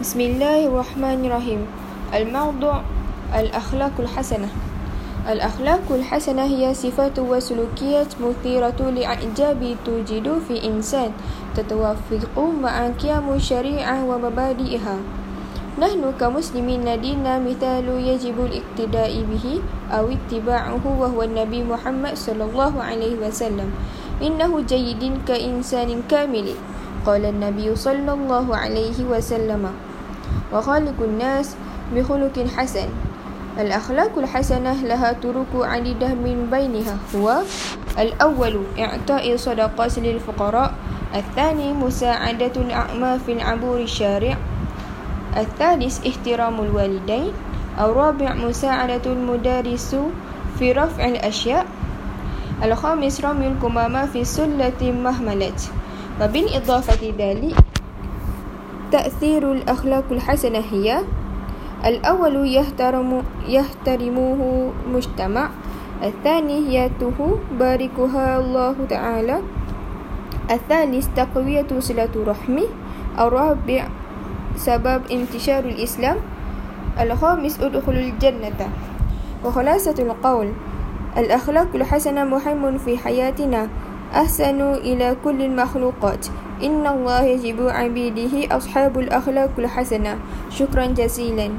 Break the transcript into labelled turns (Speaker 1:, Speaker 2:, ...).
Speaker 1: بسم الله الرحمن الرحيم الموضوع الأخلاق الحسنة الأخلاق الحسنة هي صفات وسلوكيات مثيرة لإعجاب توجد في إنسان تتوافق مع قيم الشريعة ومبادئها نحن كمسلمين لدينا مثال يجب الاقتداء به أو اتباعه وهو النبي محمد صلى الله عليه وسلم إنه جيد كإنسان كامل قال النبي صلى الله عليه وسلم وخالق الناس بخلق حسن الأخلاق الحسنة لها طرق عديدة من بينها هو الأول إعطاء صدقات للفقراء الثاني مساعدة الأعمى في العبور الشارع الثالث احترام الوالدين الرابع مساعدة المدرس في رفع الأشياء الخامس رمي القمامة في سلة مهملة وبالإضافة ذلك تأثير الأخلاق الحسنة هي الأول يحترم يحترمه المجتمع الثاني يته باركها الله تعالى الثالث تقوية صلة رحمه الرابع سبب انتشار الإسلام الخامس أدخل الجنة. وخلاصة القول الأخلاق الحسنة مهم في حياتنا. أحسن إلى كل المخلوقات إن الله يجب عبيده أصحاب الأخلاق الحسنة شكرا جزيلا